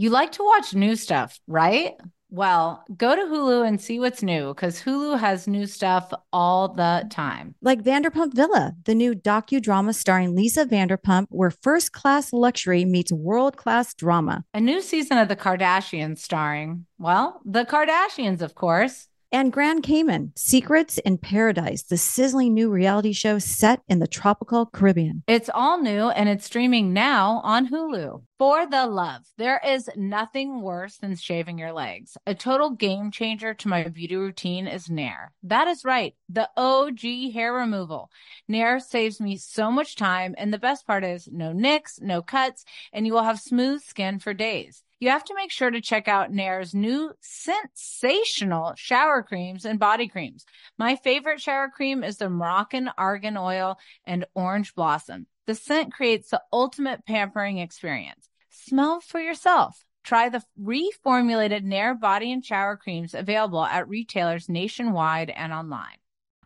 You like to watch new stuff, right? Well, go to Hulu and see what's new because Hulu has new stuff all the time. Like Vanderpump Villa, the new docudrama starring Lisa Vanderpump, where first class luxury meets world class drama. A new season of The Kardashians starring, well, the Kardashians, of course. And Grand Cayman, Secrets in Paradise, the sizzling new reality show set in the tropical Caribbean. It's all new and it's streaming now on Hulu. For the love, there is nothing worse than shaving your legs. A total game changer to my beauty routine is Nair. That is right, the OG hair removal. Nair saves me so much time, and the best part is no nicks, no cuts, and you will have smooth skin for days you have to make sure to check out Nair's new sensational shower creams and body creams. My favorite shower cream is the Moroccan Argan Oil and Orange Blossom. The scent creates the ultimate pampering experience. Smell for yourself. Try the reformulated Nair body and shower creams available at retailers nationwide and online.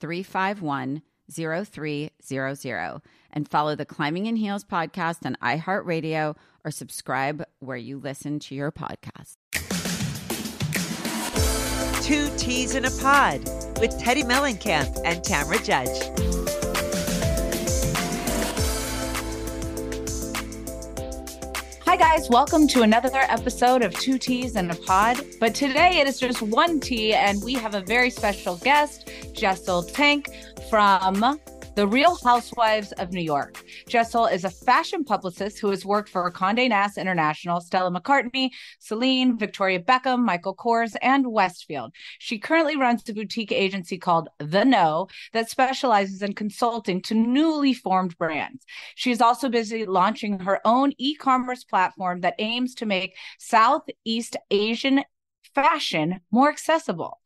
351 0300 and follow the Climbing in Heels podcast on iHeartRadio or subscribe where you listen to your podcast. Two Teas in a Pod with Teddi Mellencamp and Tamra Judge. Hi, guys. Welcome to another episode of Two Teas and a Pod. But today it is just one tea, and we have a very special guest, Jessel Taank from the Real Housewives of New York. Jessel is a fashion publicist who has worked for Condé Nast International, Stella McCartney, Celine, Victoria Beckham, Michael Kors, and Westfield. She currently runs a boutique agency called The Know that specializes in consulting to newly formed brands. She is also busy launching her own e commerce platform that aims to make Southeast Asian fashion more accessible.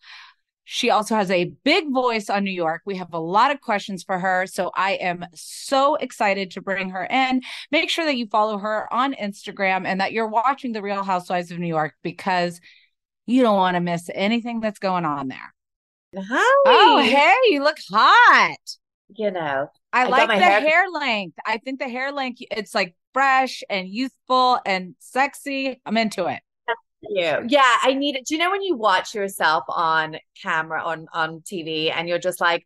She also has a big voice on New York. We have a lot of questions for her. So I am so excited to bring her in. Make sure that you follow her on Instagram and that you're watching The Real Housewives of New York because you don't want to miss anything that's going on there. Oh, Hi. Oh, hey, you look hot. You know, I, I like the hair- hair length. I think the hair length, it's like fresh and youthful and sexy. I'm into it. You. Yeah, I need it. Do you know when you watch yourself on camera on on TV and you're just like,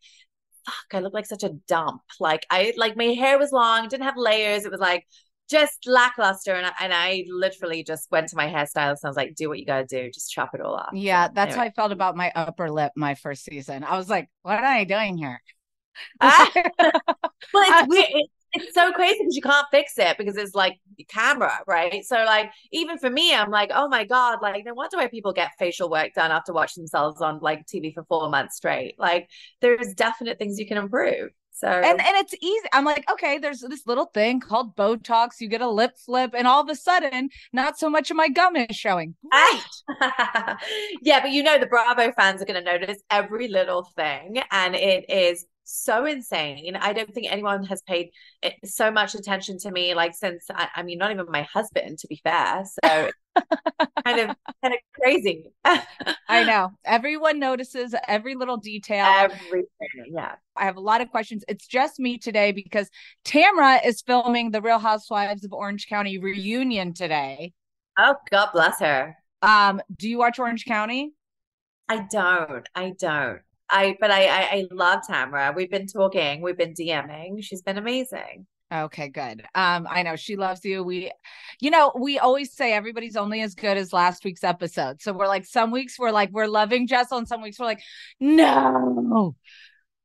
fuck, I look like such a dump. Like I like my hair was long, didn't have layers. It was like just lackluster. And I, and I literally just went to my hairstylist and I was like, do what you gotta do, just chop it all off. Yeah, that's anyway. how I felt about my upper lip my first season. I was like, what am I doing here? Ah! well, it's weird. It, it's so crazy because you can't fix it because it's like camera, right? So, like, even for me, I'm like, oh my God, like, no wonder why people get facial work done after watching themselves on like TV for four months straight. Like, there's definite things you can improve. So, and and it's easy. I'm like, okay, there's this little thing called Botox. You get a lip flip, and all of a sudden, not so much of my gum is showing. Yeah, but you know, the Bravo fans are going to notice every little thing, and it is so insane. I don't think anyone has paid so much attention to me, like since I, I mean, not even my husband, to be fair. So, kind of, kind of crazy. I know. Everyone notices every little detail. Everything, yeah. I have a lot of questions. It's just me today because Tamra is filming the Real Housewives of Orange County reunion today. Oh, God bless her. Um, do you watch Orange County? I don't. I don't. I but I, I I love Tamra. We've been talking. We've been DMing. She's been amazing. Okay, good. Um, I know she loves you. We, you know, we always say everybody's only as good as last week's episode. So we're like, some weeks we're like, we're loving Jessel, and some weeks we're like, no,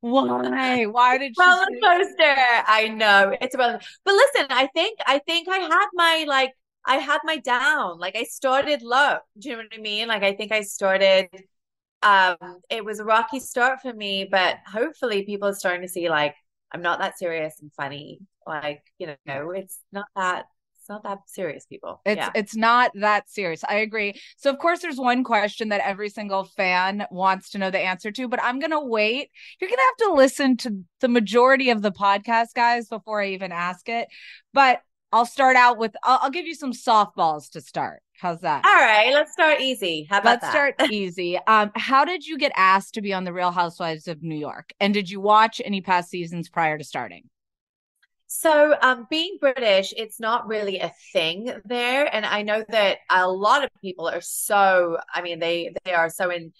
why? Why did she roller coaster? I know it's a roller. But listen, I think I think I had my like I had my down. Like I started low. Do you know what I mean? Like I think I started. Um, it was a rocky start for me, but hopefully people are starting to see like I'm not that serious and funny. Like you know, it's not that. It's not that serious, people. It's yeah. it's not that serious. I agree. So of course there's one question that every single fan wants to know the answer to, but I'm gonna wait. You're gonna have to listen to the majority of the podcast, guys, before I even ask it. But I'll start out with I'll, I'll give you some softballs to start. How's that? All right, let's start easy. How about Let's that? start easy. Um, how did you get asked to be on the Real Housewives of New York? And did you watch any past seasons prior to starting? So, um, being British, it's not really a thing there, and I know that a lot of people are so. I mean, they they are so in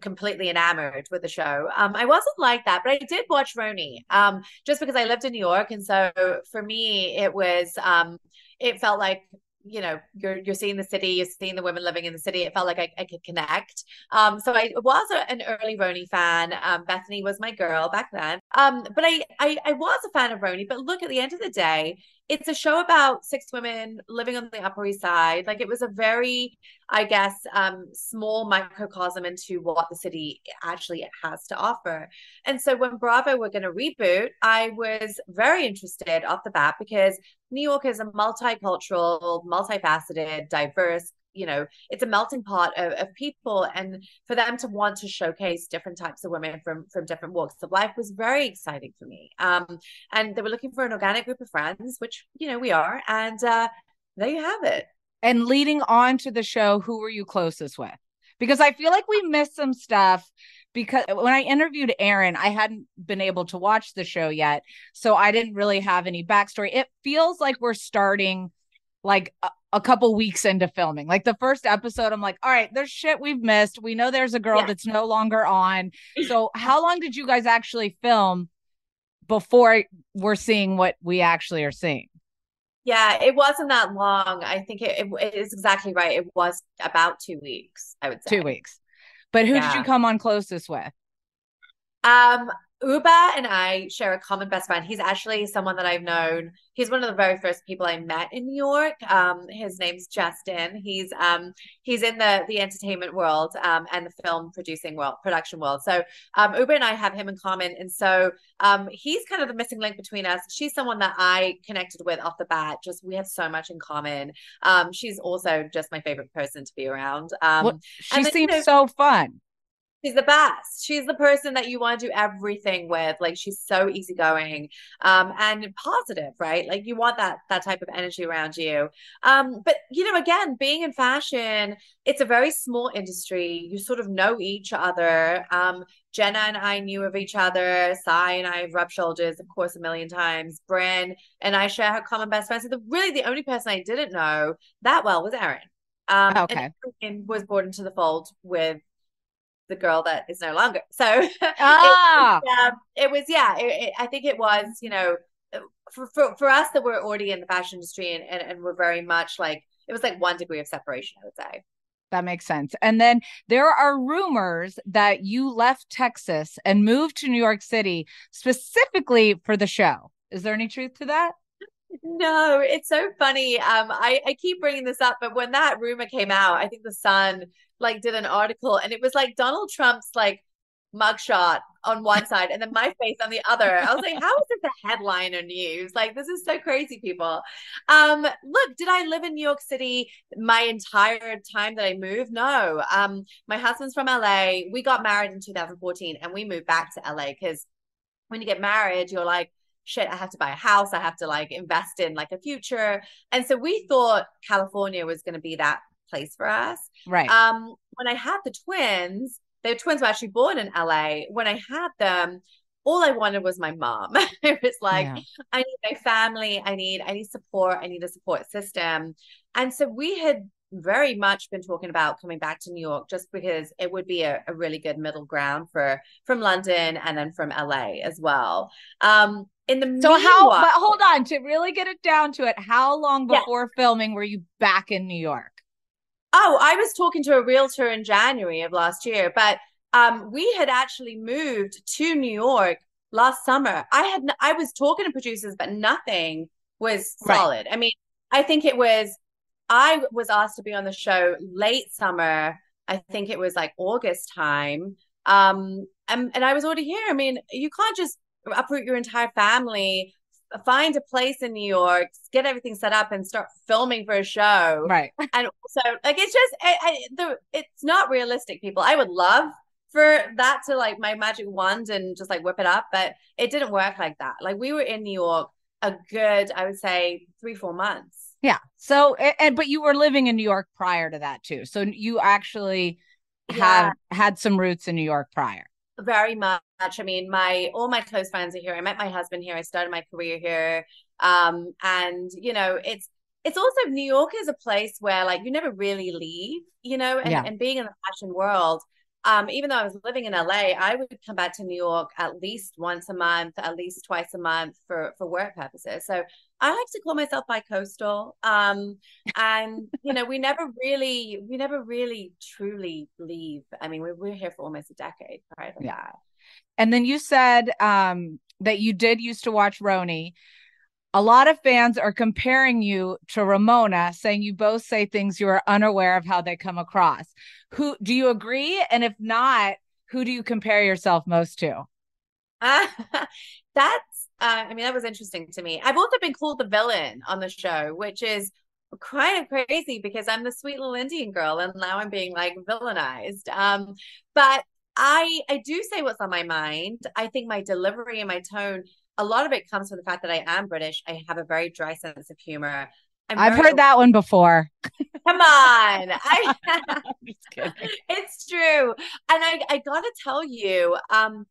completely enamored with the show. Um, I wasn't like that, but I did watch RHONY. Um, just because I lived in New York, and so for me, it was um, it felt like you know you're you're seeing the city you're seeing the women living in the city. It felt like i, I could connect. Um so i was a, an early RHONY fan. Um Bethenny was my girl back then. Um but I, I i was a fan of RHONY. But look at the end of the day it's a show about six women living on the upper east side. Like it was a very i guess um small microcosm into what the city actually has to offer. And so when bravo were going to reboot i was very interested off the bat because New York is a multicultural, multifaceted, diverse, you know, it's a melting pot of, of people. And for them to want to showcase different types of women from from different walks of life was very exciting for me. Um, and they were looking for an organic group of friends, which, you know, we are. And uh, there you have it. And leading on to the show, who were you closest with? Because I feel like we missed some stuff because when I interviewed Erin, I hadn't been able to watch the show yet. So I didn't really have any backstory. It feels like we're starting like a, a couple weeks into filming. Like the first episode, I'm like, all right, there's shit we've missed. We know there's a girl Yeah. that's no longer on. So how long did you guys actually film before we're seeing what we actually are seeing? Yeah, it wasn't that long. I think it, it, is exactly right. It was about two weeks, I would say. Two weeks. But who did you come on closest with? Um, Ubah and I share a common best friend. He's actually someone that I've known. He's one of the very first people I met in New York. Um, his name's Justin. He's um he's in the the entertainment world um and the film producing world, production world. So um Ubah and I have him in common. And so um he's kind of the missing link between us. She's someone that I connected with off the bat. Just we have so much in common. Um, she's also just my favorite person to be around. Um What she then, you seems know- so fun. She's the best. She's the person that you want to do everything with. Like she's so easygoing, um, and positive, right? Like you want that that type of energy around you. Um, but you know, again, being in fashion, it's a very small industry. You sort of know each other. Um, Jenna and I knew of each other. Sai and I have rubbed shoulders, of course, a million times. Brynn and I share her common best friend. So the really the only person I didn't know that well was Erin. Um, Okay. and was brought into the fold with the girl that is no longer. So it, Ah, um, it was, yeah, it, it, I think it was, you know, for, for, for us that were already in the fashion industry and, and, and we're very much like, it was like one degree of separation, I would say. that makes sense. And then there are rumors that you left Texas and moved to New York City specifically for the show. Is there any truth to that? No, it's so funny. Um, I, I keep bringing this up, but when that rumor came out, I think the Sun like did an article and it was like Donald Trump's like mugshot on one side and then my face on the other. I was like, how is this a headline or news? Like, this is so crazy, people. Um, look, did I live in New York City my entire time that I moved? No. Um, my husband's from LA. We got married in 2014 and we moved back to LA because when you get married, you're like, shit, I have to buy a house. I have to like invest in like a future. And so we thought California was going to be that place for us. Right. Um, when I had the twins, the twins were actually born in LA. When I had them, all I wanted was my mom. it was like, Yeah. I need my family. I need, I need support. I need a support system. And so we had very much been talking about coming back to New York just because it would be a, a really good middle ground for from London and then from LA as well. Um, in the so how? But hold on to really get it down to it. How long before yeah. filming were you back in New York? Oh, I was talking to a realtor in January of last year, but um, we had actually moved to New York last summer. I had I was talking to producers, but nothing was solid. Right. I mean, I think it was I was asked to be on the show late summer. I think it was like August time. Um, and, and I was already here. I mean, you can't just uproot your entire family, find a place in New York, get everything set up, and start filming for a show. Right. And so, like, it's just, I, I, the, it's not realistic, people. I would love for that to like my magic wand and just like whip it up, but it didn't work like that. Like, we were in New York a good, I would say, three, four months. Yeah. So, and but you were living in New York prior to that too. So you actually have yeah. had some roots in New York prior. Very much. I mean, my all my close friends are here. I met my husband here. I started my career here. Um, and you know, it's it's also New York is a place where like you never really leave, you know, and, yeah. and being in the fashion world, um, even though I was living in LA, I would come back to New York at least once a month, at least twice a month for for work purposes. So I like to call myself bi-coastal. Um, and you know, we never really, we never really truly leave. I mean, we, we're here for almost a decade to yeah. that. And then you said um, that you did used to watch RHONY. A lot of fans are comparing you to Ramona, saying you both say things you are unaware of how they come across. Who do you agree? And if not, who do you compare yourself most to? Uh, that's, uh, I mean, that was interesting to me. I've also been called the villain on the show, which is kind of crazy because I'm the sweet little Indian girl and now I'm being like villainized. Um, but I I do say what's on my mind. I think my delivery and my tone a lot of it comes from the fact that I am British. I have a very dry sense of humor. i have heard that one before. Come on. I, it's true. And I, I gotta tell you, um,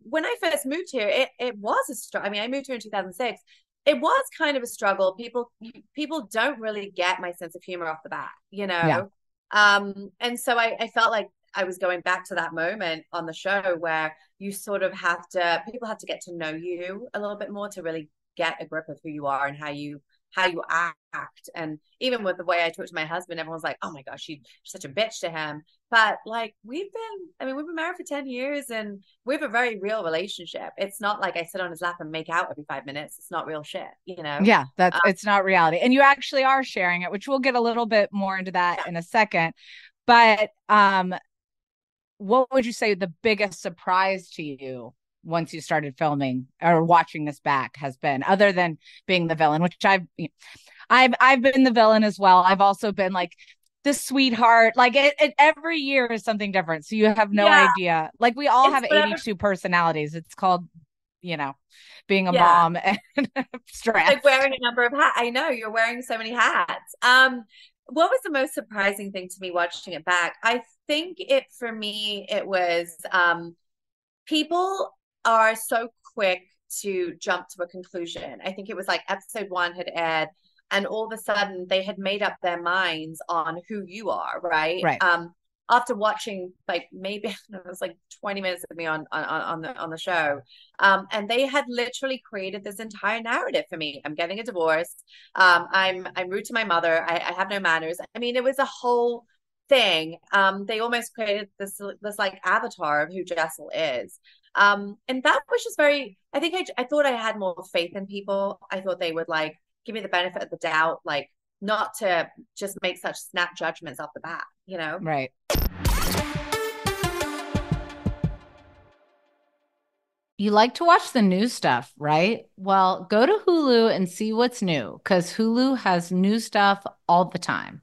when I first moved here, it, it was a struggle. I mean, I moved here in 2006. It was kind of a struggle. People people don't really get my sense of humor off the bat, you know. Yeah. Um, and so I, I felt like I was going back to that moment on the show where you sort of have to people have to get to know you a little bit more to really get a grip of who you are and how you how you act. And even with the way i talk to my husband everyone's like oh my gosh she, she's such a bitch to him. But like we've been i mean we've been married for 10 years and we have a very real relationship. It's not like i sit on his lap and make out every five minutes. It's not real shit you know? Yeah that's um, it's not reality. And you actually are sharing it which we'll get a little bit more into that yeah. in a second. But um what would you say the biggest surprise to you once you started filming or watching this back has been other than being the villain which i've i've i've been the villain as well. I've also been like the sweetheart. Like it, it every year is something different. So you have no yeah. idea. Like we all it's have whatever. 82 personalities. It's called you know being a yeah. mom and stress like wearing a number of hats i know you're wearing so many hats. Um what was the most surprising thing to me watching it back? I think it for me it was um people are so quick to jump to a conclusion. I think it was like episode one had aired, and all of a sudden they had made up their minds on who you are, right? Right. Um, after watching like maybe it was like 20 minutes of me on on on the on the show um and they had literally created this entire narrative for me i'm getting a divorce um i'm i'm rude to my mother i, I have no manners i mean it was a whole thing um they almost created this this like avatar of who jessel is um, and that was just very, I think I, I thought I had more faith in people. I thought they would like give me the benefit of the doubt, like not to just make such snap judgments off the bat, you know? Right. You like to watch the new stuff, right? Well, go to Hulu and see what's new because Hulu has new stuff all the time.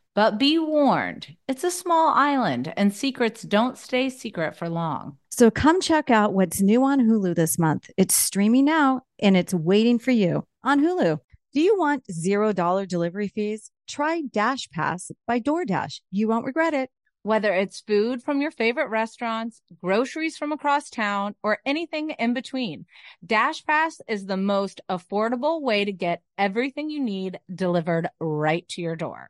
But be warned, it's a small island and secrets don't stay secret for long. So come check out what's new on Hulu this month. It's streaming now and it's waiting for you on Hulu. Do you want $0 delivery fees? Try Dash Pass by DoorDash. You won't regret it. Whether it's food from your favorite restaurants, groceries from across town, or anything in between, Dash Pass is the most affordable way to get everything you need delivered right to your door.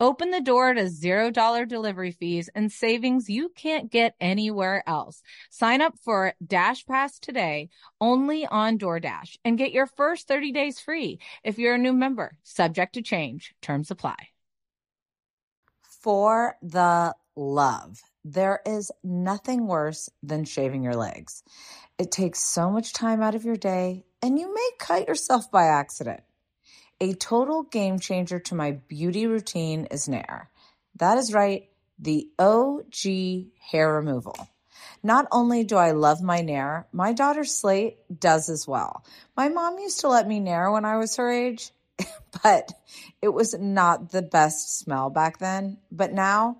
Open the door to $0 delivery fees and savings you can't get anywhere else. Sign up for Dash Pass today only on DoorDash and get your first 30 days free if you're a new member. Subject to change, terms apply. For the love, there is nothing worse than shaving your legs. It takes so much time out of your day, and you may cut yourself by accident. A total game changer to my beauty routine is Nair. That is right, the OG hair removal. Not only do I love my Nair, my daughter Slate does as well. My mom used to let me Nair when I was her age, but it was not the best smell back then. But now,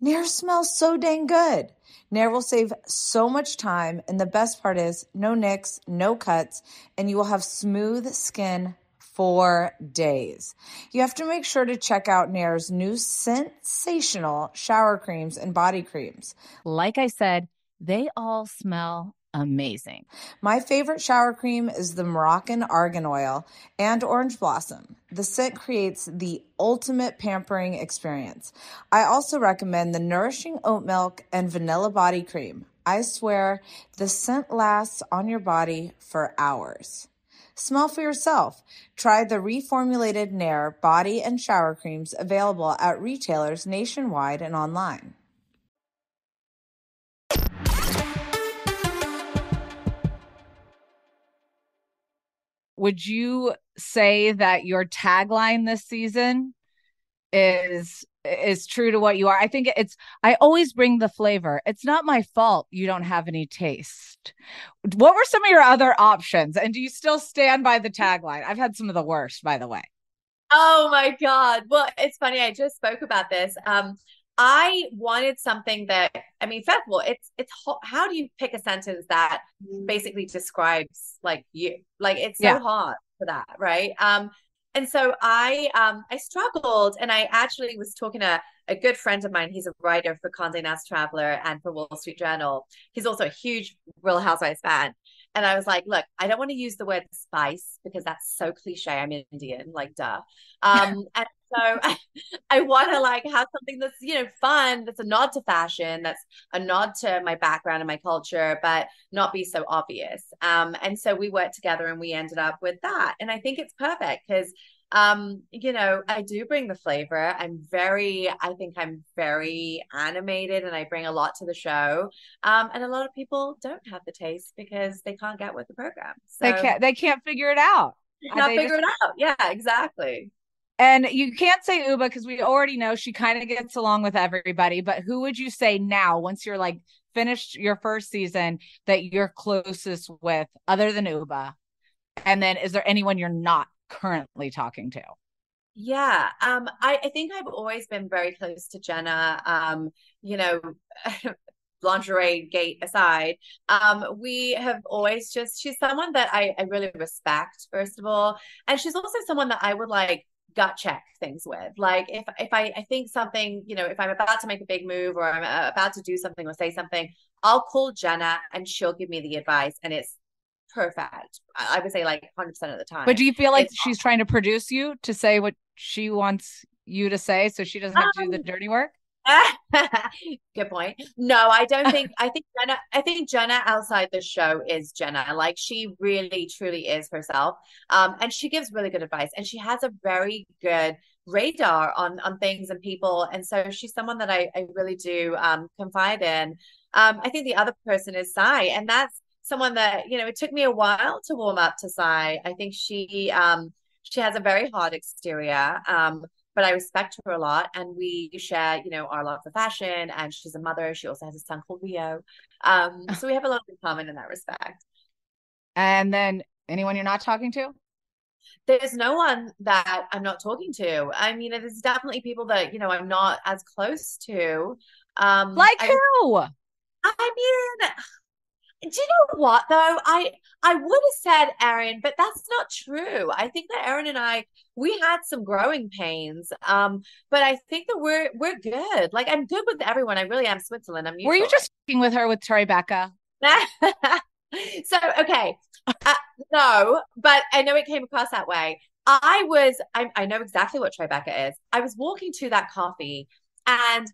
Nair smells so dang good. Nair will save so much time, and the best part is no nicks, no cuts, and you will have smooth skin for days. You have to make sure to check out Nair's new sensational shower creams and body creams. Like I said, they all smell amazing. My favorite shower cream is the Moroccan Argan Oil and Orange Blossom. The scent creates the ultimate pampering experience. I also recommend the Nourishing Oat Milk and Vanilla Body Cream. I swear the scent lasts on your body for hours. Smell for yourself. Try the reformulated Nair body and shower creams available at retailers nationwide and online. Would you say that your tagline this season is is true to what you are. I think it's I always bring the flavor. It's not my fault you don't have any taste. What were some of your other options? And do you still stand by the tagline? I've had some of the worst, by the way. Oh my god. Well, it's funny. I just spoke about this. Um I wanted something that I mean, first of all, it's it's how do you pick a sentence that basically describes like you? Like it's so yeah. hard for that, right? Um and so I um I struggled and I actually was talking to a good friend of mine. He's a writer for Condé Nast Traveler and for Wall Street Journal. He's also a huge Real Housewives fan. And I was like, look, I don't want to use the word spice because that's so cliche. I'm Indian, like duh. Um, and so I, I want to like have something that's you know fun, that's a nod to fashion, that's a nod to my background and my culture, but not be so obvious. Um, and so we worked together and we ended up with that. And I think it's perfect because um you know i do bring the flavor. I'm very i think i'm very animated and i bring a lot to the show. Um and a lot of people don't have the taste because they can't get with the program. So they can't they can't figure it out. They can't figure just... it out. Yeah exactly. And you can't say Ubah because we already know she kind of gets along with everybody. But who would you say now, once you're like finished your first season, that you're closest with other than Ubah? And then is there anyone you're not currently talking to? Yeah, um, I, I think I've always been very close to Jenna. Um, you know, lingerie gate aside, um, we have always just she's someone that I, I really respect, first of all. And she's also someone that I would like gut check things with. Like if if I, I think something, you know, if I'm about to make a big move or I'm uh, about to do something or say something, I'll call Jenna and she'll give me the advice and it's perfect. I would say like 100% of the time. But do you feel like it's she's trying to produce you to say what she wants you to say so she doesn't have to do the um, dirty work? Good point. No, I don't think. I think Jenna. I think Jenna outside the show is Jenna. Like she really, truly is herself. Um, and she gives really good advice, and she has a very good radar on on things and people. And so she's someone that I I really do um confide in. Um, I think the other person is Sai, and that's someone that you know. It took me a while to warm up to Sai. I think she um she has a very hard exterior. Um, but I respect her a lot. And we share, you know, our love for fashion. And she's a mother. She also has a son called Rio. Um, so we have a lot in common in that respect. And then anyone you're not talking to? There's no one that I'm not talking to. I mean, there's definitely people that, you know, I'm not as close to. Um, like I, who? I mean, do you know what though? I I would have said Erin, but that's not true. I think that Erin and I we had some growing pains. Um, but I think that we're we're good. Like I'm good with everyone. I really am Switzerland. I'm Were you just with her with Tribeca? so okay. Uh, no, but I know it came across that way. I was I, I know exactly what Tribeca is. I was walking to that coffee and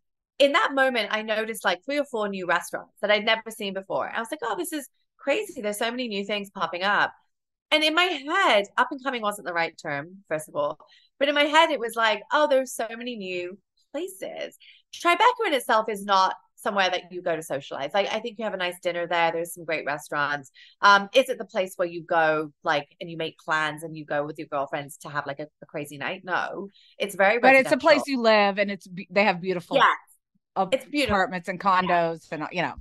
in that moment, I noticed like three or four new restaurants that I'd never seen before. I was like, oh, this is crazy. There's so many new things popping up. And in my head, up and coming wasn't the right term, first of all. But in my head, it was like, oh, there's so many new places. Tribeca in itself is not somewhere that you go to socialize. Like I think you have a nice dinner there. There's some great restaurants. Um, is it the place where you go like and you make plans and you go with your girlfriends to have like a, a crazy night? No, it's very. But it's a place you live, and it's they have beautiful. Yes, it's beautiful. apartments and condos yeah. and you know.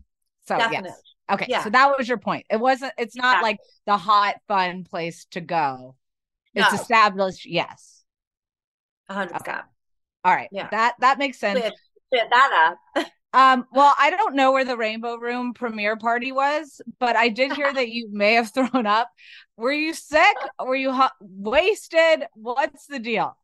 So Definitely. yes. Okay. Yeah. So that was your point. It wasn't it's not yeah. like the hot fun place to go. It's no. established, yes. 100 okay. All right. Yeah. That that makes sense. Fit that up. um, well, I don't know where the Rainbow Room premiere party was, but I did hear that you may have thrown up. Were you sick? Were you hu- wasted? What's the deal?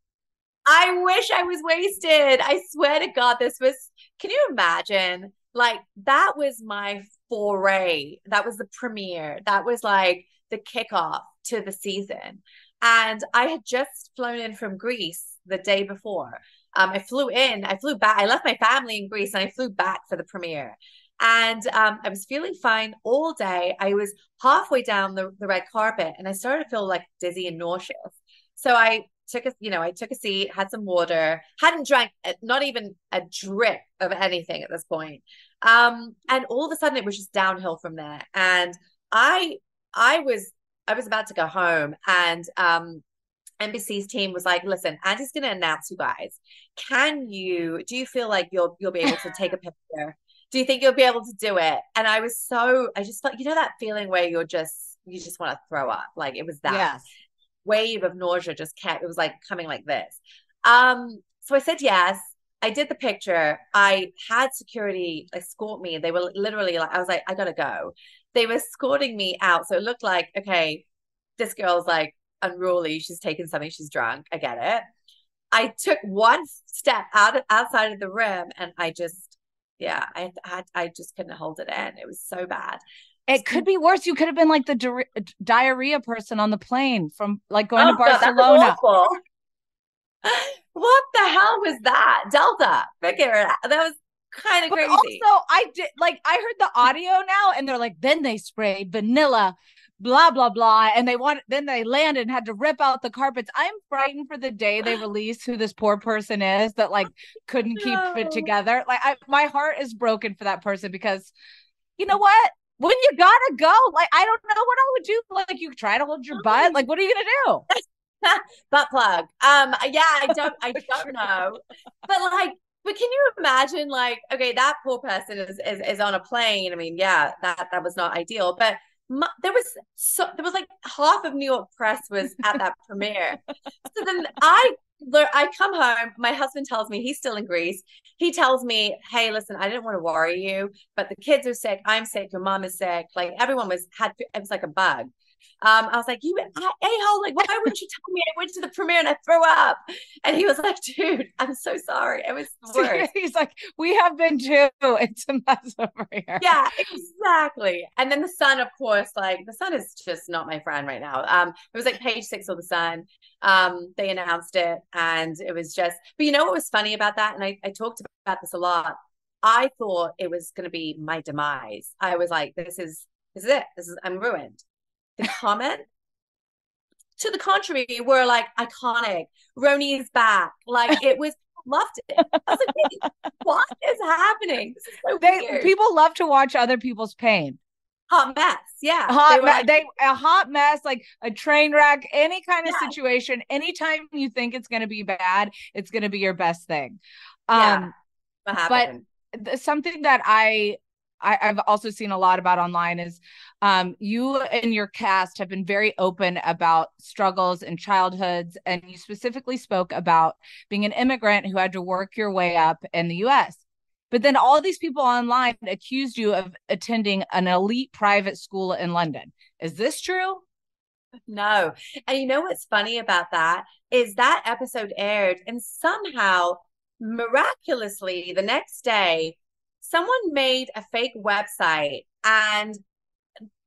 I wish I was wasted. I swear to God, this was, can you imagine? Like, that was my foray. That was the premiere. That was like the kickoff to the season. And I had just flown in from Greece the day before. Um, I flew in, I flew back, I left my family in Greece and I flew back for the premiere. And um, I was feeling fine all day. I was halfway down the, the red carpet and I started to feel like dizzy and nauseous. So I took a you know i took a seat had some water hadn't drank uh, not even a drip of anything at this point um and all of a sudden it was just downhill from there and i i was i was about to go home and um NBC's team was like, "Listen, Andy's going to announce you guys. Can you? Do you feel like you'll you'll be able to take a picture? Do you think you'll be able to do it?" And I was so, I just felt, you know, that feeling where you're just, you just want to throw up. Like it was that. Yes wave of nausea just kept it was like coming like this. Um so i said yes. I did the picture. I had security escort me. They were literally like i was like i gotta go. They were escorting me out. So it looked like okay this girl's like unruly. She's taken something. She's drunk. I get it. I took one step out of, outside of the room and i just yeah i had i just couldn't hold it in. It was so bad it could be worse. You could have been like the di- diarrhea person on the plane from like going oh, to Barcelona. God, what the hell was that? Delta. Figure it out. That was kind of crazy. Also, I did like I heard the audio now, and they're like, then they sprayed vanilla, blah blah blah, and they want then they landed and had to rip out the carpets. I'm frightened for the day they release who this poor person is that like couldn't no. keep it together. Like I, my heart is broken for that person because you know what? When you gotta go, like I don't know what I would do. Like you try to hold your butt. Like what are you gonna do? butt plug. Um, yeah, I don't, I don't know, but like, but can you imagine? Like, okay, that poor person is is, is on a plane. I mean, yeah, that that was not ideal, but my, there was so there was like half of New York press was at that premiere. So then I I come home. My husband tells me he's still in Greece. He tells me, "Hey, listen, I didn't want to worry you, but the kids are sick. I'm sick. Your mom is sick. Like everyone was had. It was like a bug. Um, I was like, you a hole, like, why wouldn't you tell me I went to the premiere and I threw up? And he was like, dude, I'm so sorry. It was the worst. He's like, we have been too. It's a mess over here. Yeah, exactly. And then the sun, of course, like the sun is just not my friend right now. Um, it was like page six of the sun. Um, they announced it and it was just, but you know what was funny about that? And I, I talked about this a lot. I thought it was going to be my demise. I was like, this is, this is it. This is, I'm ruined. The comment to the contrary were like iconic. RHONY is back. Like it was loved it. I was like, what is happening? Is so they, weird. People love to watch other people's pain. Hot mess. Yeah. Hot They me- like, they a hot mess, like a train wreck, any kind of Yeah. situation. Anytime you think it's going to be bad, it's going to be your best thing. Um, what but- th- something that I, I I've also seen a lot about online is um you and your cast have been very open about struggles and childhoods and you specifically spoke about being an immigrant who had to work your way up in the US. But then all these people online accused you of attending an elite private school in London. Is this true? No. And you know what's funny about that is that episode aired and somehow miraculously the next day someone made a fake website and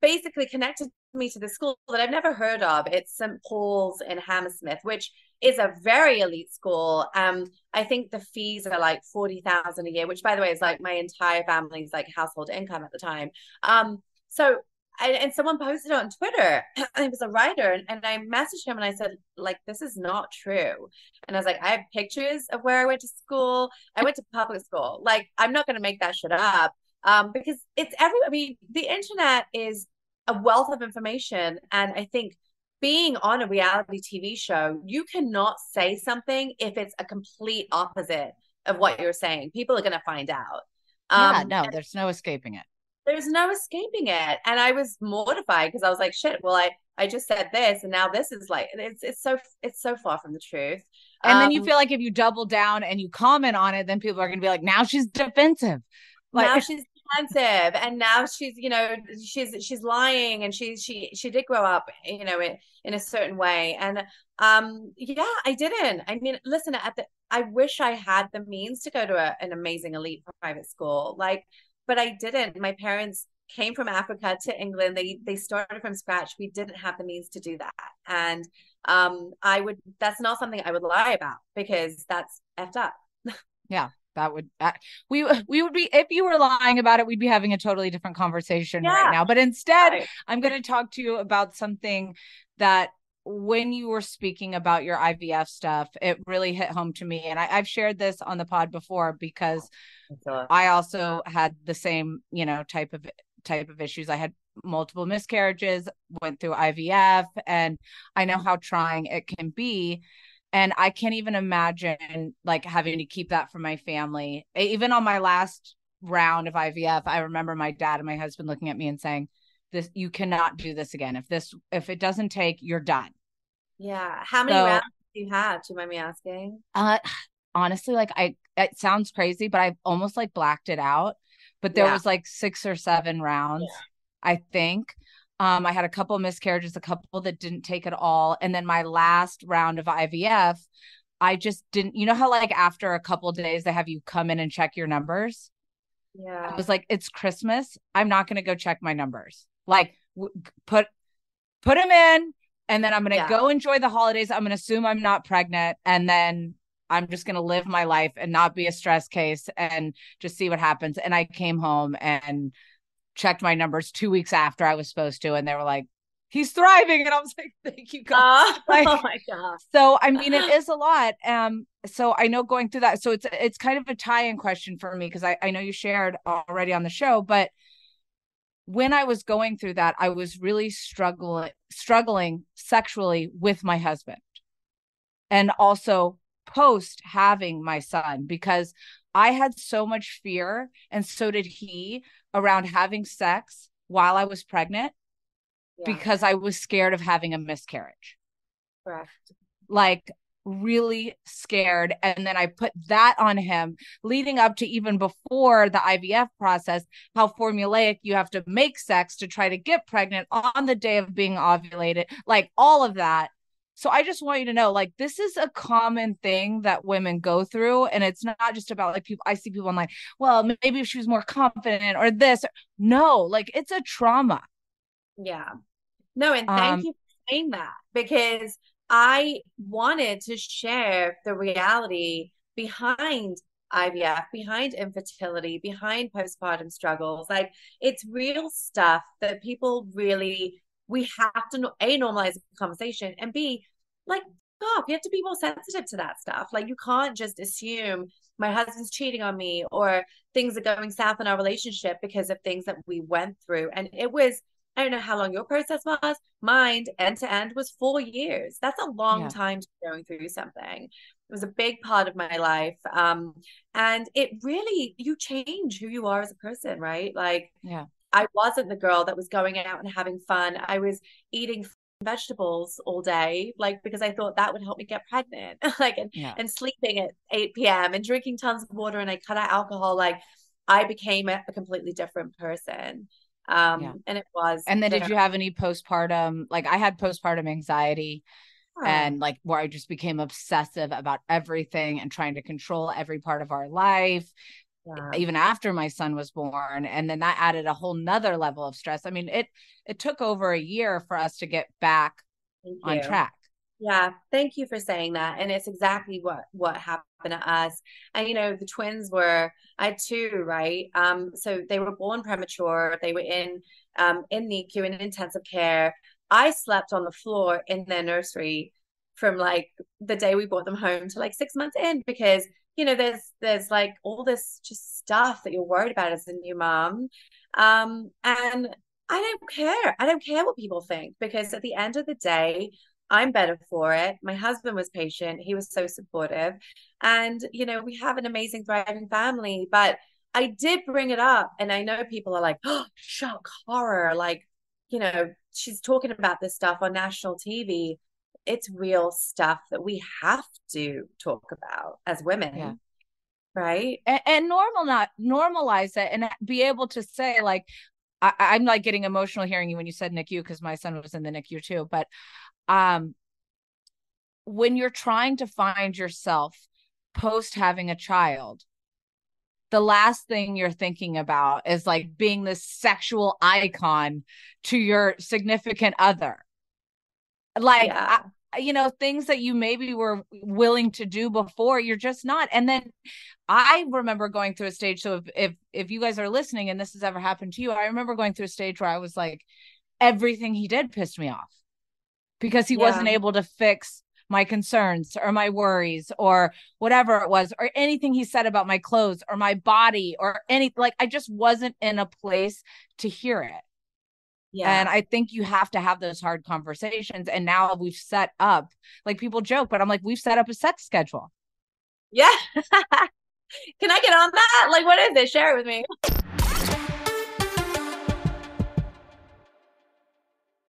basically connected me to the school that I've never heard of. It's St. Paul's in Hammersmith, which is a very elite school. Um, I think the fees are like forty thousand a year, which by the way is like my entire family's like household income at the time. Um, so and, and someone posted it on Twitter. it was a writer, and, and I messaged him and I said, like, this is not true. And I was like, I have pictures of where I went to school. I went to public school. Like, I'm not going to make that shit up. Um, because it's every. I mean, the internet is a wealth of information, and I think being on a reality TV show, you cannot say something if it's a complete opposite of what you're saying. People are going to find out. yeah, Um, no, there's no escaping it. There's no escaping it. And i was mortified because i was like shit well i i just said this and now this is like it's it's so it's so far from the truth. And then you Um, feel like if you double down and you comment on it, then people are going to be like, now she's defensive. Like, now she's defensive and now she's you know she's she's lying and she's she she did grow up you know in, in a certain way. And um yeah i didn't. I mean listen at the i wish i had the means to go to a, an amazing elite private school. Like but i didn't my parents came from africa to england they they started from scratch we didn't have the means to do that and um i would that's not something i would lie about because that's effed up Yeah, that would that, we we would be if you were lying about it, we'd be having a totally different conversation Yeah. right now. But instead, Right. I'm going to talk to you about something that when you were speaking about your IVF stuff, it really hit home to me. And I, I've shared this on the pod before because I also had the same, you know, type of type of issues. I had multiple miscarriages, went through IVF, and I know how trying it can be. And I can't even imagine like having to keep that from my family. Even on my last round of IVF, I remember my dad and my husband looking at me and saying, This you cannot do this again. If this if it doesn't take, you're done. yeah how many So- rounds do you have do you mind me asking Uh honestly, like I it sounds crazy, but I've almost like blacked it out. But there Yeah. was like six or seven rounds, I think. Um, I had a couple miscarriages, a couple that didn't take at all. And then my last round of IVF, I just didn't, you know how like after a couple days they have you come in and check your numbers? yeah I was like, it's Christmas. I'm not going to go check my numbers. Like, w- put put them in, and then I'm to Yeah. go enjoy the holidays. I'm to assume I'm not pregnant, and then I'm just to live my life and not be a stress case and just see what happens. And I came home and checked my numbers two weeks after I was supposed to, and they were like, "He's thriving," and I was like, "Thank you, God." oh, Like- oh my god So I mean it is a lot. Um so I know going through that so it's it's kind of a tie-in question for me because I, I know you shared already on the show, but when I was going through that, I was really struggling struggling sexually with my husband. And also post having my son because I had so much fear and so did he around having sex while I was pregnant Yeah, because I was scared of having a miscarriage. Correct. Like really scared. And then I put that on him leading up to even before the IVF process, how formulaic you have to make sex to try to get pregnant on the day of being ovulated, like all of that. So I just want you to know like this is a common thing that women go through and it's not just about like people I see people I'm like, well, maybe if she was more confident or this. No, like it's a trauma. Yeah. No, and thank um, you for saying that because I wanted to share the reality behind IVF, behind infertility, behind postpartum struggles. Like it's real stuff that people really we have to a normalize the conversation and b like God, we have to be more sensitive to that stuff. Like you can't just assume my husband's cheating on me or things are going south in our relationship because of things that we went through. And it was I don't know how long your process was. Mine, end to end, was four years. That's a long yeah. time to be going through something. It was a big part of my life. Um, and it really, you change who you are as a person, right? Like, yeah. I wasn't the girl that was going out and having fun. I was eating vegetables all day, like because I thought that would help me get pregnant, like and, yeah. and sleeping at 8 p.m. and drinking tons of water and I cut out alcohol. Like I became a, a completely different person. Um, yeah. and it was. And then, did you have any postpartum? Like, I had postpartum anxiety, oh. and like where I just became obsessive about everything and trying to control every part of our life. Yeah. even after my son was born and then that added a whole nother level of stress i mean it it took over a year for us to get back on track yeah thank you for saying that and it's exactly what what happened to us. And you know the twins were i had two right? Um so they were born premature. They were in um in nicu in intensive care. I slept on the floor in their nursery from like the day we brought them home to like six months in because you know there's there's like all this just stuff that you're worried about as a new mom. Um and i don't care. I don't care what people think because at the end of the day I'm better for it. My husband was patient. He was so supportive. And, you know, we have an amazing, thriving family. But I did bring it up. And I know people are like, oh, shock, horror. Like, you know, she's talking about this stuff on national TV. It's real stuff that we have to talk about as women. Yeah. Right. And, and normal not normalize it and be able to say, like, I, am like getting emotional hearing you when you said NICU because my son was in the NICU too. But um when you're trying to find yourself post having a child the last thing you're thinking about is like being this sexual icon to your significant other like yeah. You know things that you maybe were willing to do before you're just not and then i remember going through a stage so if if, if you guys are listening and this has ever happened to you i remember going through a stage where i was like everything he did pissed me off because he yeah. wasn't able to fix my concerns or my worries or whatever it was or anything he said about my clothes or my body or any like I just wasn't in a place to hear it. Yeah. And I think you have to have those hard conversations. And now we've set up, like people joke, but I'm like, we've set up a sex schedule. Yeah. Can I get on that? Like, what is it? Share it with me.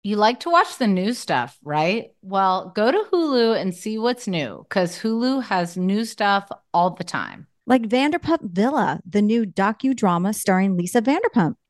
You like to watch the new stuff, right? Well, go to Hulu and see what's new because Hulu has new stuff all the time. Like Vanderpump Villa, the new docudrama starring Lisa Vanderpump.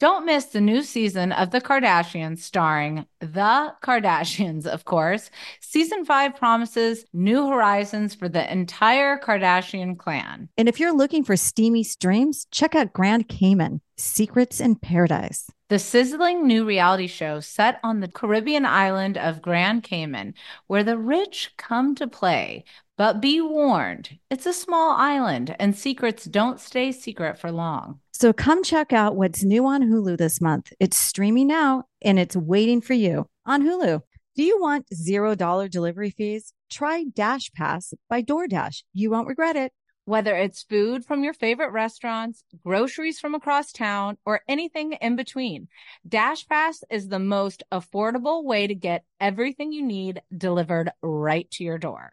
Don't miss the new season of The Kardashians starring The Kardashians, of course. Season five promises new horizons for the entire Kardashian clan. And if you're looking for steamy streams, check out Grand Cayman Secrets in Paradise. The sizzling new reality show set on the Caribbean island of Grand Cayman, where the rich come to play. But be warned, it's a small island and secrets don't stay secret for long. So come check out what's new on Hulu this month. It's streaming now and it's waiting for you on Hulu. Do you want $0 delivery fees? Try Dash Pass by DoorDash. You won't regret it. Whether it's food from your favorite restaurants, groceries from across town, or anything in between, Dash Pass is the most affordable way to get everything you need delivered right to your door.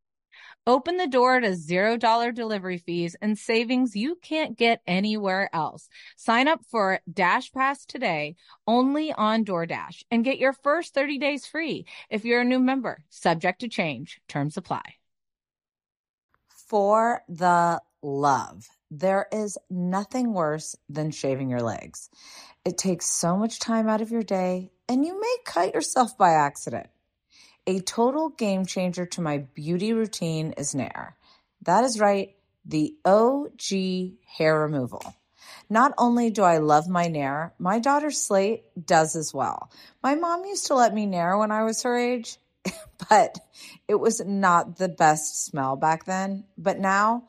Open the door to $0 delivery fees and savings you can't get anywhere else. Sign up for Dash Pass today only on DoorDash and get your first 30 days free if you're a new member. Subject to change, terms apply. For the love, there is nothing worse than shaving your legs. It takes so much time out of your day, and you may cut yourself by accident. A total game changer to my beauty routine is Nair. That is right, the OG hair removal. Not only do I love my Nair, my daughter Slate does as well. My mom used to let me Nair when I was her age, but it was not the best smell back then. But now,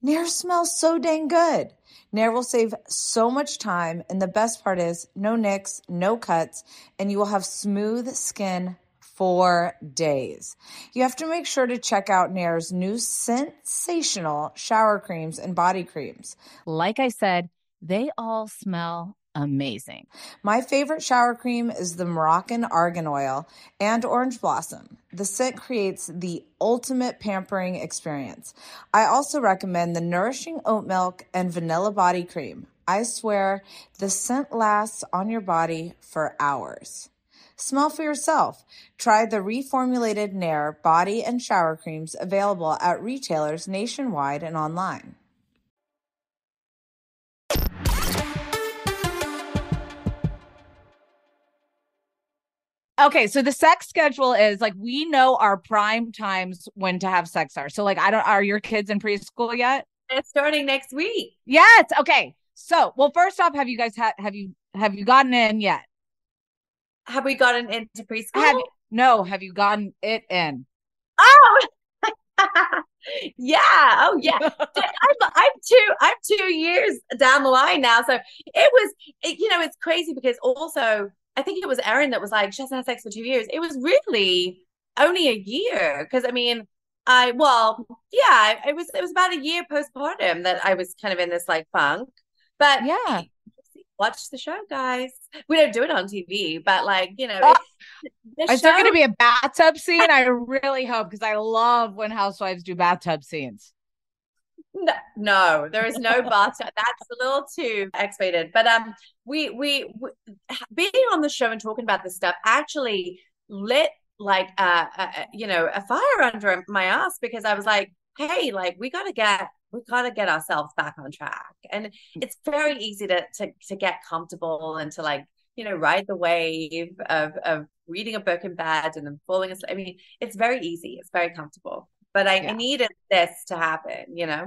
Nair smells so dang good. Nair will save so much time, and the best part is no nicks, no cuts, and you will have smooth skin for days. You have to make sure to check out Nair's new sensational shower creams and body creams. Like I said, they all smell amazing. My favorite shower cream is the Moroccan Argan Oil and Orange Blossom. The scent creates the ultimate pampering experience. I also recommend the Nourishing Oat Milk and Vanilla Body Cream. I swear the scent lasts on your body for hours. Smell for yourself. Try the reformulated Nair body and shower creams available at retailers nationwide and online. Okay, so the sex schedule is like we know our prime times when to have sex are. So like I don't are your kids in preschool yet? It's starting next week. Yes. Okay. So, well first off, have you guys had have you have you gotten in yet? Have we gotten into preschool? Have no, have you gotten it in? Oh, yeah. Oh, yeah. I'm, I'm two. I'm two years down the line now. So it was, it, you know, it's crazy because also I think it was Erin that was like, she hasn't had sex for two years. It was really only a year because I mean, I well, yeah, it was it was about a year postpartum that I was kind of in this like funk. But yeah, watch the show, guys. We don't do it on TV, but like you know, oh, is show... there going to be a bathtub scene? I really hope because I love when housewives do bathtub scenes. No, no, there is no bathtub. That's a little too X-rated. But um, we, we we being on the show and talking about this stuff actually lit like uh, uh you know a fire under my ass because I was like, hey, like we got to get we got to get ourselves back on track. And mm. it's very easy to, to, to get comfortable and to like, you know, ride the wave of, of reading a book in bed and then falling asleep. I mean, it's very easy. It's very comfortable, but I, yeah. I needed this to happen, you know?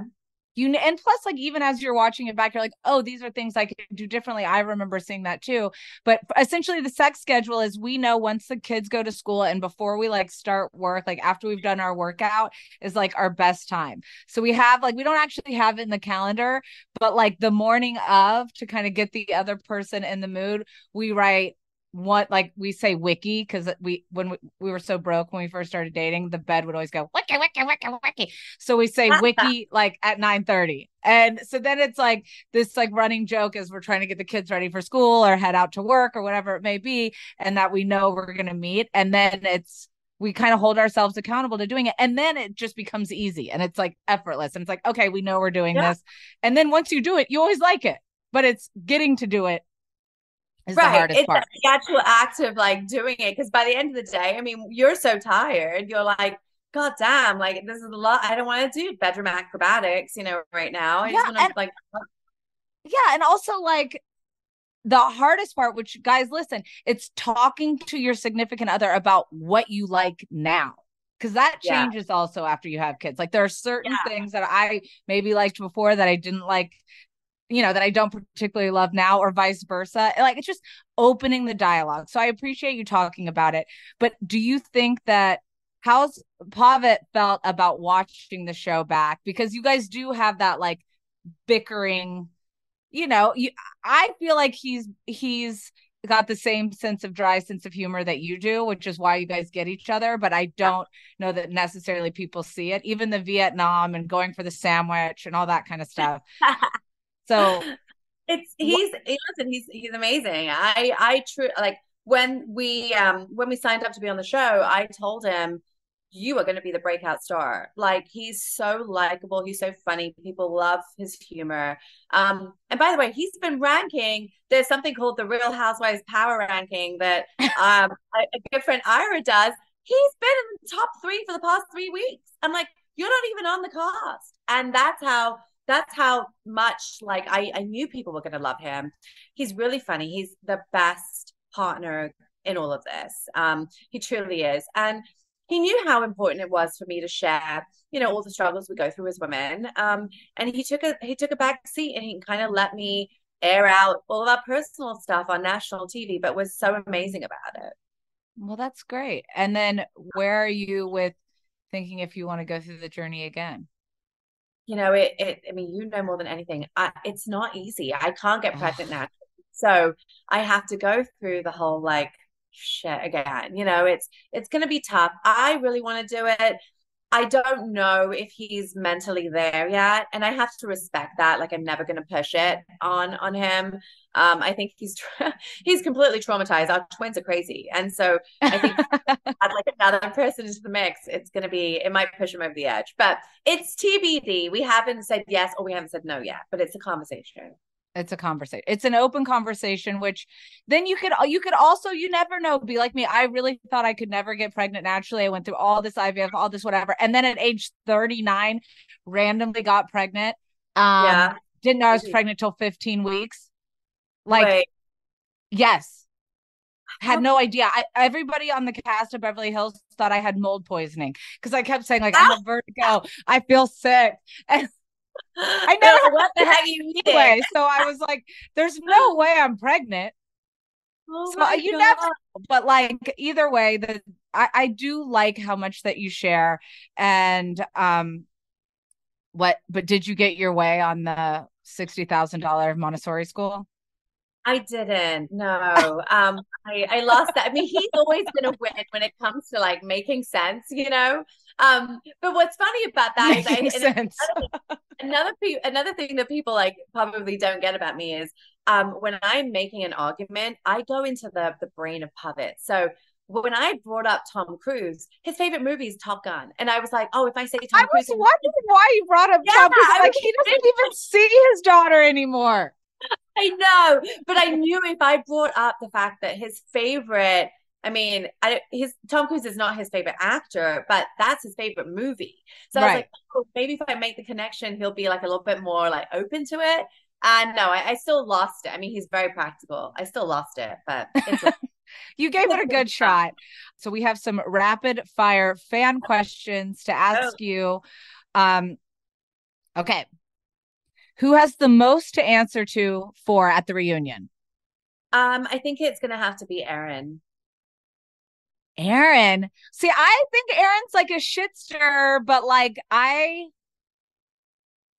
You and plus like even as you're watching it back you're like oh these are things i could do differently. I remember seeing that too. But essentially the sex schedule is we know once the kids go to school and before we like start work like after we've done our workout is like our best time. So we have like we don't actually have it in the calendar but like the morning of to kind of get the other person in the mood we write what like we say wiki because we when we, we were so broke when we first started dating the bed would always go wiki wiki wiki wiki so we say wiki like at 9 30 and so then it's like this like running joke as we're trying to get the kids ready for school or head out to work or whatever it may be and that we know we're going to meet and then it's we kind of hold ourselves accountable to doing it and then it just becomes easy and it's like effortless and it's like okay we know we're doing yeah. this. And then once you do it you always like it but it's getting to do it is right. the hardest it's part. The actual act of like doing it. Because by the end of the day, I mean, you're so tired. You're like, God damn, like this is a lot. I don't want to do bedroom acrobatics, you know, right now. I yeah, just want to like uh Yeah, and also like the hardest part, which guys listen, it's talking to your significant other about what you like now. Cause that changes yeah. also after you have kids. Like there are certain yeah. things that I maybe liked before that I didn't like you know that I don't particularly love now or vice versa. Like it's just opening the dialogue. So I appreciate you talking about it. But do you think that how's Pavit felt about watching the show back because you guys do have that like bickering you know you i feel like he's he's got the same sense of dry sense of humor that you do which is why you guys get each other but i don't know that necessarily people see it even the vietnam and going for the sandwich and all that kind of stuff so it's he's listen he's he's amazing i i true like when we um when we signed up to be on the show i told him you are going to be the breakout star. Like he's so likable, he's so funny. People love his humor. Um, and by the way, he's been ranking. There's something called the Real Housewives Power Ranking that um, a, a good friend Ira does. He's been in the top three for the past three weeks. I'm like, you're not even on the cast, and that's how that's how much like I, I knew people were going to love him. He's really funny. He's the best partner in all of this. Um, he truly is, and he knew how important it was for me to share you know all the struggles we go through as women um, and he took a he took a back seat and he kind of let me air out all of our personal stuff on national tv but was so amazing about it well that's great and then where are you with thinking if you want to go through the journey again you know it, it i mean you know more than anything I, it's not easy i can't get pregnant naturally so i have to go through the whole like shit again. You know, it's it's going to be tough. I really want to do it. I don't know if he's mentally there yet, and I have to respect that. Like, I'm never going to push it on on him. Um, I think he's he's completely traumatized. Our twins are crazy, and so I think add like another person into the mix, it's going to be it might push him over the edge. But it's TBD. We haven't said yes or we haven't said no yet, but it's a conversation it's a conversation it's an open conversation which then you could you could also you never know be like me i really thought i could never get pregnant naturally i went through all this ivf all this whatever and then at age 39 randomly got pregnant um yeah. didn't know i was pregnant till 15 weeks. Like yes. Had no idea. I, everybody on the cast of beverly hills thought i had mold poisoning because i kept saying like i'm a vertigo. I feel sick. And I never what the heck you anyway. So I was like, there's no way I'm pregnant. Oh so you God. never but like either way, the I, I do like how much that you share. And um what but did you get your way on the sixty thousand dollar Montessori school? I didn't. No. Um I, I lost that. I mean, he's always gonna win when it comes to like making sense, you know. Um, but what's funny about that is I, sense. another another, another thing that people like probably don't get about me is um when I'm making an argument, I go into the the brain of Pavit. So when I brought up Tom Cruise, his favorite movie is Top Gun, and I was like, "Oh, if I say Tom I Cruise," I was wondering why you brought up yeah, Tom Cruise. Like he doesn't even see his daughter anymore. I know, but I knew if I brought up the fact that his favorite, I mean, I, his Tom Cruise is not his favorite actor, but that's his favorite movie. So right. I was like, oh, maybe if I make the connection, he'll be like a little bit more like open to it. And no, I, I still lost it. I mean, he's very practical. I still lost it, but you gave it a good shot. So we have some rapid fire fan questions to ask oh. you. Um, okay, who has the most to answer to for at the reunion? Um, I think it's gonna have to be Erin. Erin. See, I think Erin's like a shitster, but like I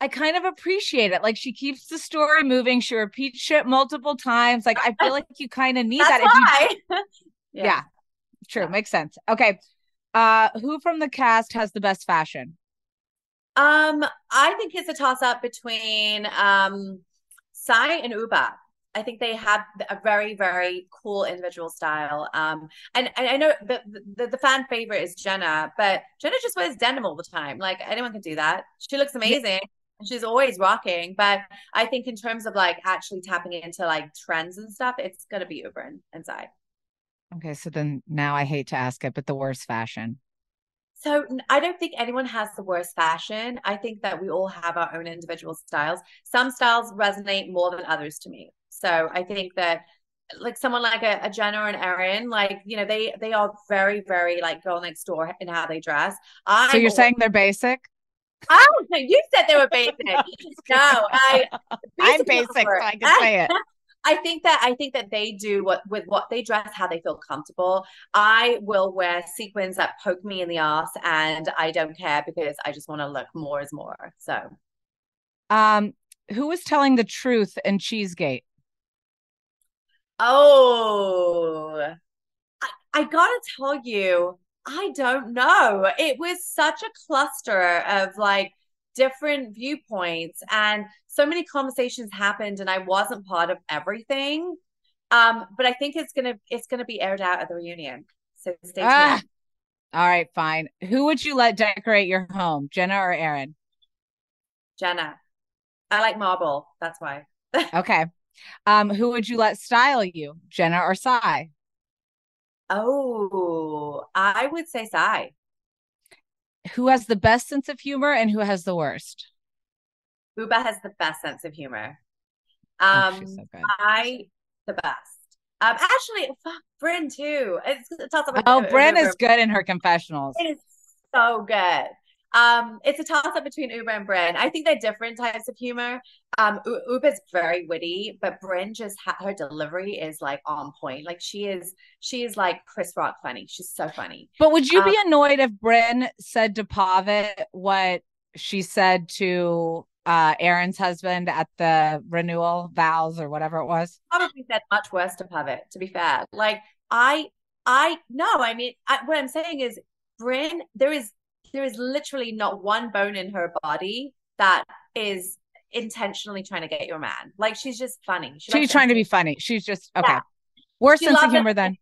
I kind of appreciate it. Like she keeps the story moving. She repeats shit multiple times. Like I feel like you kind of need that. Why. You... yeah. yeah. True. Yeah. Makes sense. Okay. Uh who from the cast has the best fashion? Um, I think it's a toss up between um Sai and Ubah. I think they have a very, very cool individual style. Um, and, and I know the, the, the fan favorite is Jenna, but Jenna just wears denim all the time. Like anyone can do that. She looks amazing. And She's always rocking. But I think in terms of like actually tapping into like trends and stuff, it's gonna be Ubah and, and Sai. Okay, so then now I hate to ask it, but the worst fashion. So I don't think anyone has the worst fashion. I think that we all have our own individual styles. Some styles resonate more than others to me. So I think that like someone like a, a Jenna and Erin, like you know, they they are very very like girl next door in how they dress. I'm so you're saying they're basic? Oh, you said they were basic. no, I I'm basic, so I can say it. I think that I think that they do what with what they dress, how they feel comfortable. I will wear sequins that poke me in the ass, and I don't care because I just want to look more is more. So, um, who was telling the truth in Cheesegate? Oh, I, I gotta tell you, I don't know. It was such a cluster of like different viewpoints and so many conversations happened and I wasn't part of everything. Um, but I think it's gonna it's gonna be aired out at the reunion. So stay tuned. Ah, all right, fine. Who would you let decorate your home, Jenna or Erin? Jenna. I like marble. That's why. okay. Um, who would you let style you, Jenna or Sai? Oh, I would say Sai. Who has the best sense of humor and who has the worst? Ubah has the best sense of humor. Oh, um, oh, so I the best. Um, actually, fuck Brynn too. It's, it's also oh, Brynn is good in her confessionals. It is so good. Um, it's a toss up between Ubah and Brynn. I think they're different types of humor. Um, U- Ubah's very witty, but Brynn just ha- her delivery is like on point. Like she is, she is like Chris Rock funny. She's so funny. But would you um, be annoyed if Brynn said to Pavit what she said to uh Erin's husband at the renewal vows or whatever it was? Probably said much worse to Pavit. To be fair, like I, I no, I mean, I, what I'm saying is, Brynn, there is there is literally not one bone in her body that is intentionally trying to get your man. Like she's just funny. She she's trying to be funny. She's just okay. Yeah. Worse sense of humor it. then.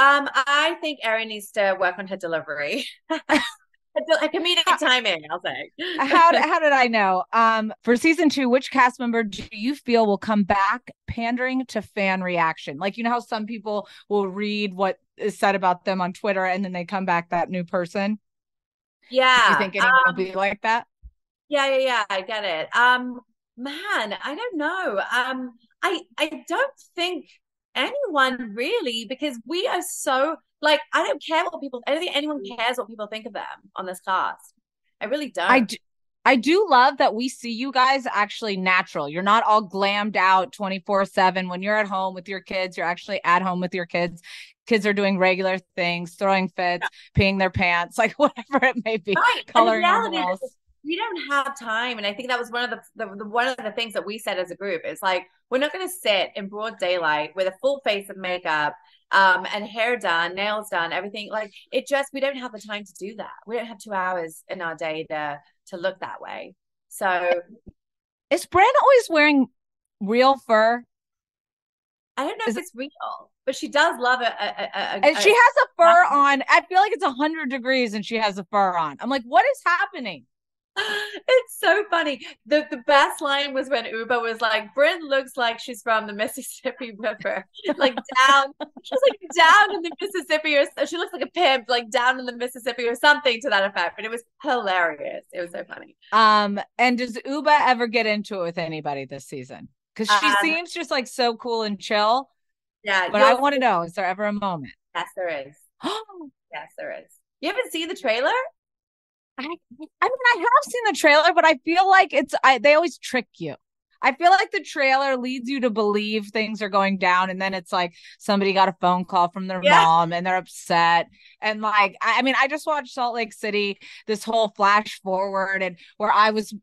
Um, I think Erin needs to work on her delivery. a comedic timing, I'll say. how how did I know? Um, for season two, which cast member do you feel will come back pandering to fan reaction? Like you know how some people will read what is said about them on Twitter and then they come back that new person. Yeah. Do you think anyone um, will be like that? Yeah, yeah, yeah. I get it. Um, man, I don't know. Um, I I don't think anyone really because we are so like I don't care what people. I don't think anyone cares what people think of them on this cast. I really don't. I do, I do love that we see you guys actually natural. You're not all glammed out 24 7. When you're at home with your kids, you're actually at home with your kids kids are doing regular things, throwing fits, yeah. peeing their pants, like whatever it may be, right. coloring on the walls. We don't have time, and I think that was one of the, the, the one of the things that we said as a group. Is like we're not going to sit in broad daylight with a full face of makeup um, and hair done, nails done, everything. Like it just we don't have the time to do that. We don't have two hours in our day to to look that way. So is Brynn always wearing real fur? I don't know is if it's real but she does love it. and she has a fur on. I feel like it's a hundred degrees and she has a fur on. I'm like, what is happening? It's so funny. The the best line was when Ubah was like, Brynn looks like she's from the Mississippi River. like down, she was like down in the Mississippi or she looks like a pimp, like down in the Mississippi or something to that effect. But it was hilarious. It was so funny. Um, and does Ubah ever get into it with anybody this season? Because she um, seems just like so cool and chill. Yeah. But I want to know, is there ever a moment? Yes, there is. yes, there is. You haven't seen the trailer? I, I mean, I have seen the trailer, but I feel like it's I they always trick you. I feel like the trailer leads you to believe things are going down, and then it's like somebody got a phone call from their yeah. mom and they're upset. And like, I, I mean, I just watched Salt Lake City, this whole flash forward, and where I was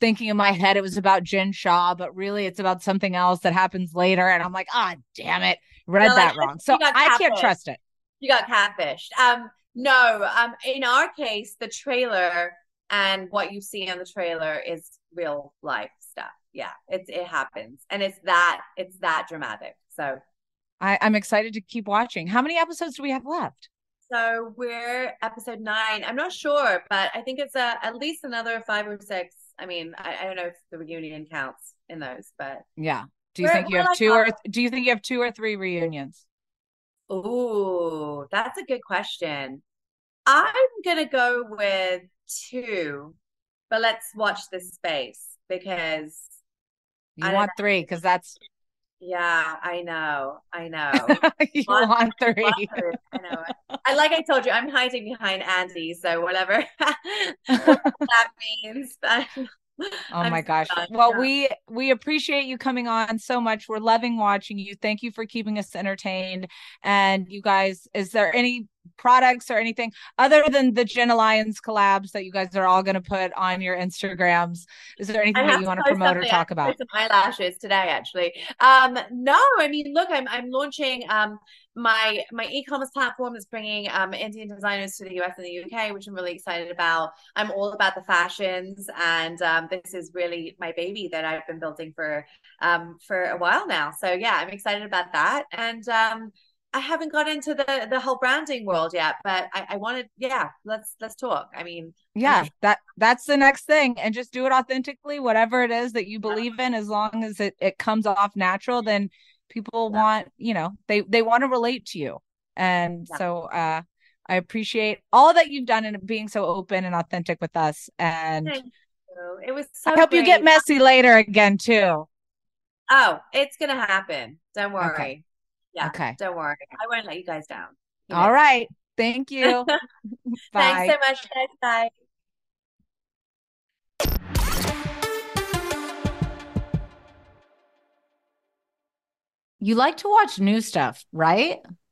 thinking in my head it was about Jen Shah, but really it's about something else that happens later. And I'm like, ah, oh, damn it, read You're that like, wrong. So I can't trust it. You got catfished. Um, no, um, in our case, the trailer and what you see on the trailer is real life. Yeah, it's it happens, and it's that it's that dramatic. So, I, I'm excited to keep watching. How many episodes do we have left? So we're episode nine. I'm not sure, but I think it's a, at least another five or six. I mean, I, I don't know if the reunion counts in those, but yeah. Do you think you have like two or do you think you have two or three reunions? Oh, that's a good question. I'm gonna go with two, but let's watch this space because you want three because that's yeah, I know. I know. you want, want three. Want I know. I like I told you, I'm hiding behind Andy, so whatever that means. Oh I'm my gosh. done, Well, yeah. we we appreciate you coming on so much. We're loving watching you. Thank you for keeping us entertained. And you guys, is there any products or anything other than the Jenna Lyons collabs that you guys are all going to put on your Instagrams? Is there anything that you want to promote or talk about? Some eyelashes today, actually. Um, no, I mean, look, I'm I'm launching um my my e-commerce platform is bringing um Indian designers to the US and the UK, which I'm really excited about. I'm all about the fashions, and um, this is really my baby that I've been building for um for a while now. So yeah, I'm excited about that, and um. I haven't got into the the whole branding world yet, but I, I wanted, yeah, let's let's talk. I mean, Yeah, that that's the next thing. And just do it authentically, whatever it is that you believe in, as long as it, it comes off natural, then people Yeah. want, you know, they they want to relate to you. And Yeah. so uh I appreciate all that you've done and being so open and authentic with us. And. It was so I hope you get messy later again too. Oh, it's gonna happen. Don't worry. Okay. Yeah. Okay. Don't worry. I won't let you guys down. You All know. right. Thank you. Bye. Thanks so much, guys. Bye. You like to watch new stuff, right?